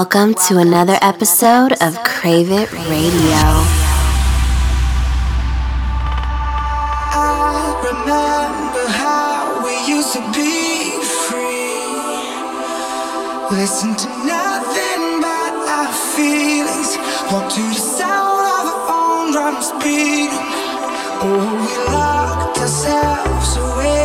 Welcome to another episode of Crave It Radio. Listen to nothing but our feelings. Walk to the sound of our own drums beating. Oh, we locked ourselves away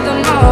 The I'm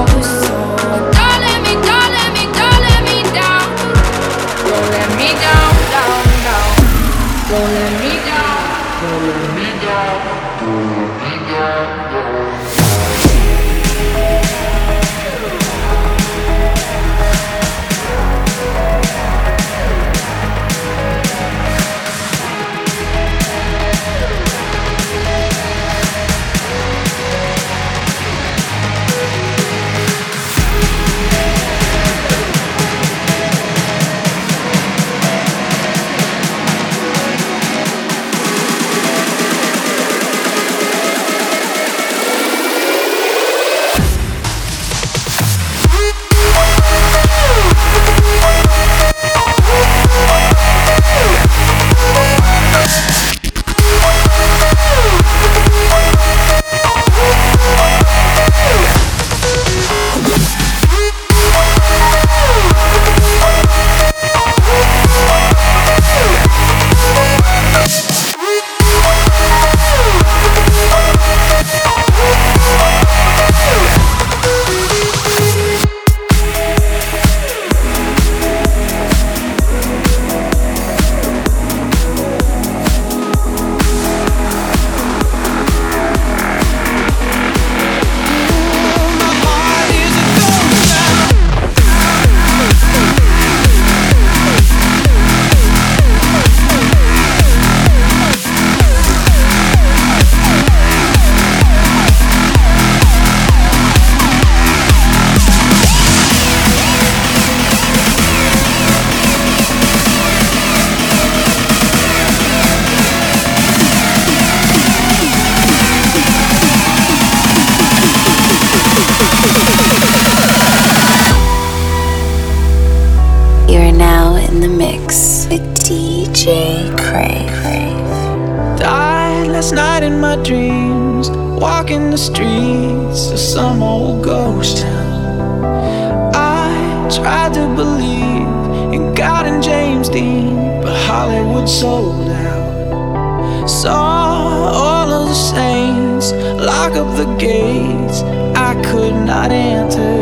last night in my dreams, walking the streets of some old ghost town. I tried to believe in God and James Dean, but Hollywood sold out. Saw all of the saints lock up the gates I could not enter.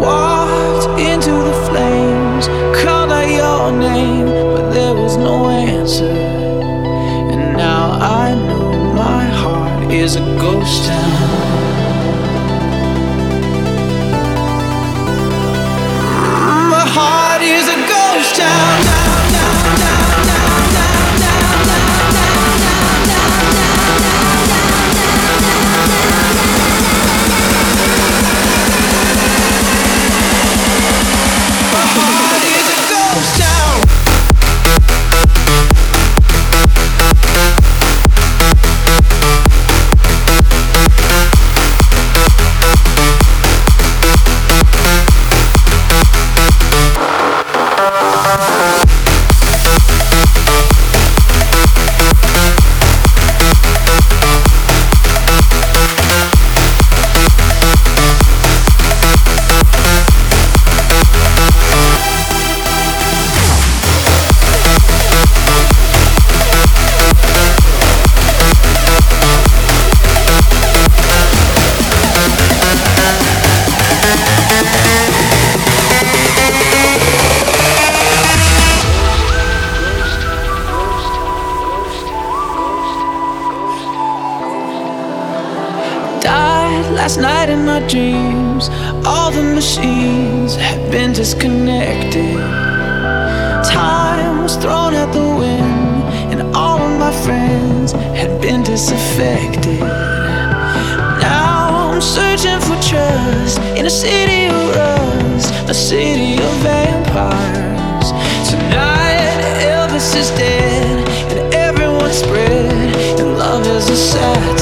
Walked into the flames, called out your name, but there was no answer. is a ghost town. is dead and everyone's spread and love is a sad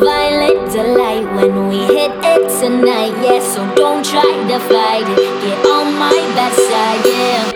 violet delight when we hit it tonight. Yeah, so don't try to fight it. Get on my bad side, yeah.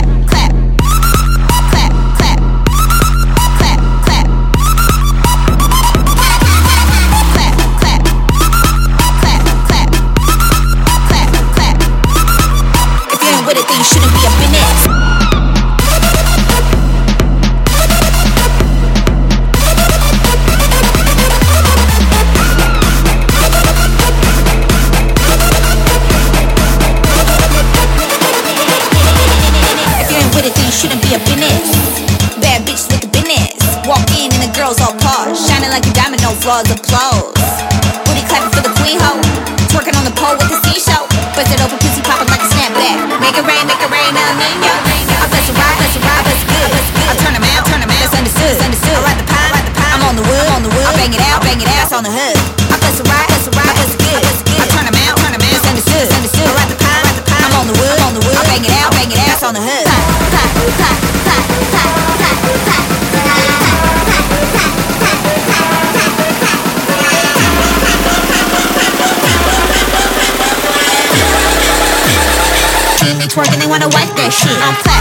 wanna wipe that shit. I'm.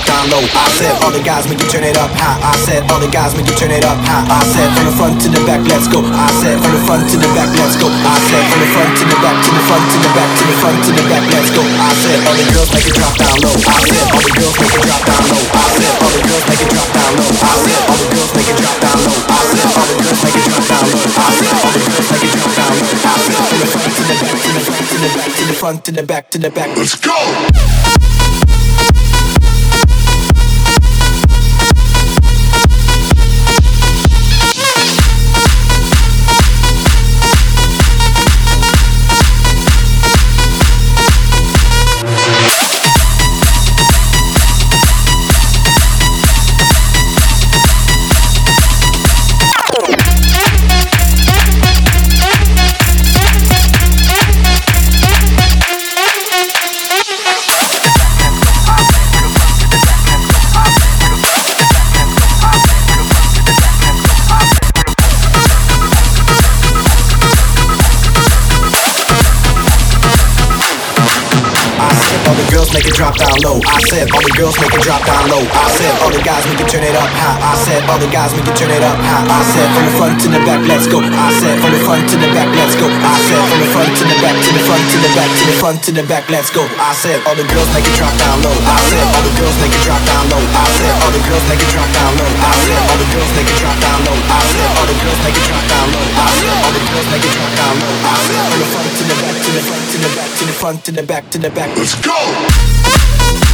Drop down low. I said all the guys make you turn it up high. I said all the guys make you turn it up high. I said from the front to the back, let's go. I said from the front to the back, let's go. I said from the front to the back, to the front to the back, to the front to the back, let's go. I said all the girls make it drop down low. I said all the girls make it drop down low. I said all the girls make it drop down low. I said all the girls make it drop down low. I said all the girls make it drop down low. I said all the girls make it drop down low. I said from the front to the back, to the front to the back, to the front to the back, to the back. Let's go. Drop down low. I said all the girls make it drop down low. I said all the guys make it turn it up high. I said all the guys make it turn it up high. I said from the front to the back, let's go. I said from the front to the back, let's go. I said from the front to the back, to the front to the back, to the front to the back, let's go. I said all the girls make it drop down low. I said all the girls make it drop down low. I said all the girls make it drop down low. I said all the girls make it drop down low. I said all the girls make it drop down low. I said all the girls make it drop down low. I said from the front to the back, to the front to the back, to the front to the back, to the back. Let's go. Thank you.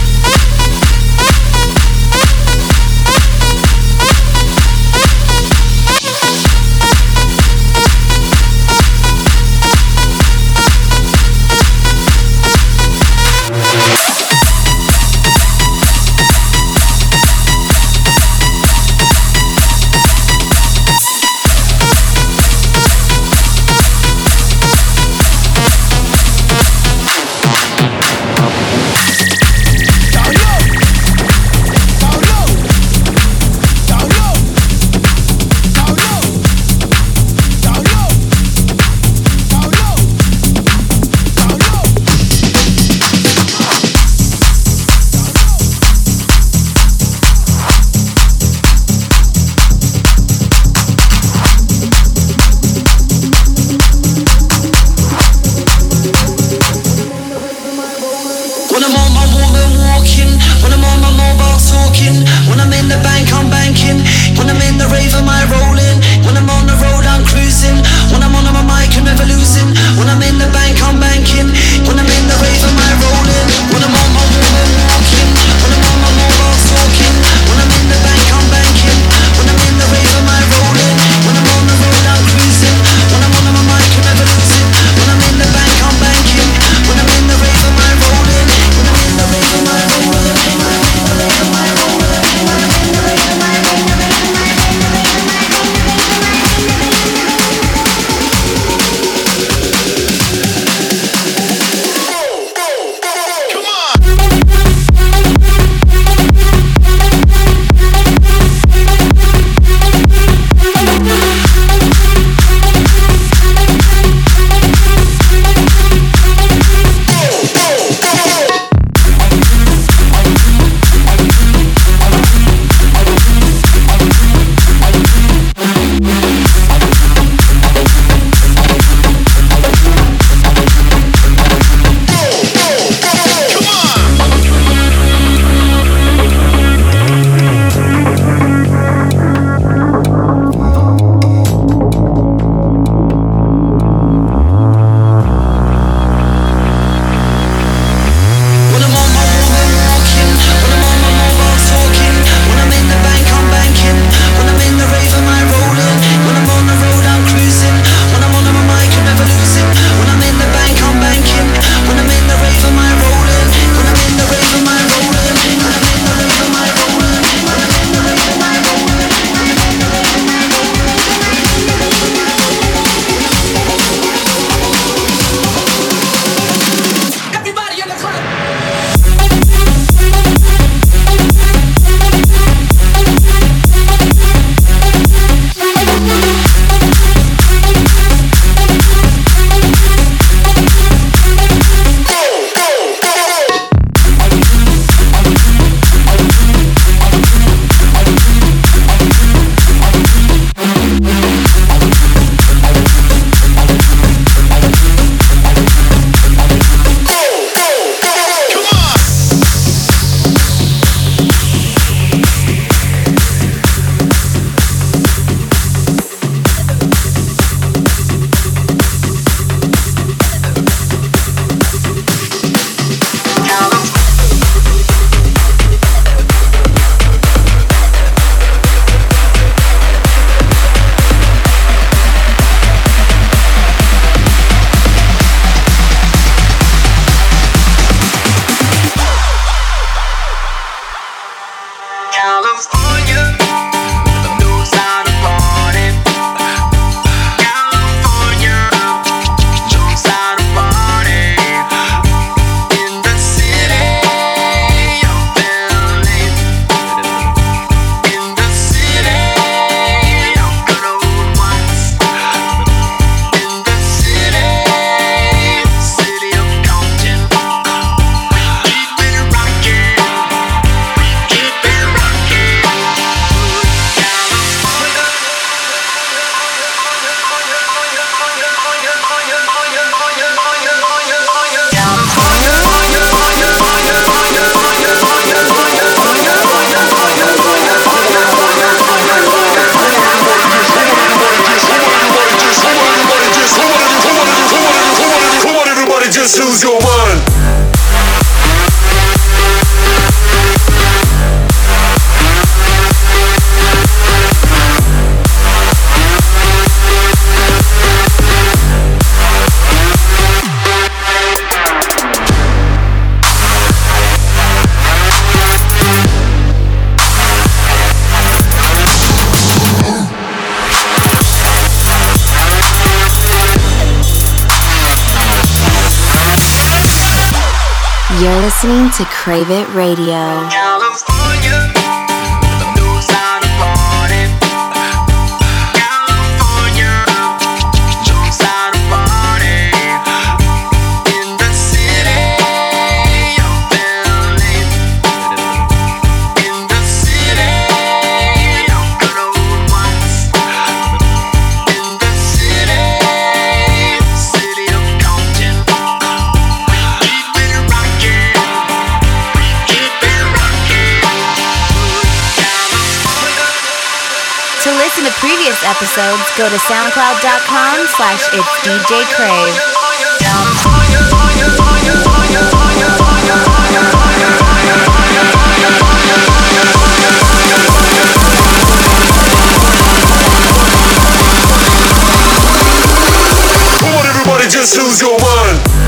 Everybody listening to Crave It Radio. episodes, go to soundcloud.com slash it's DJ Crave. Come on everybody, just lose your mind.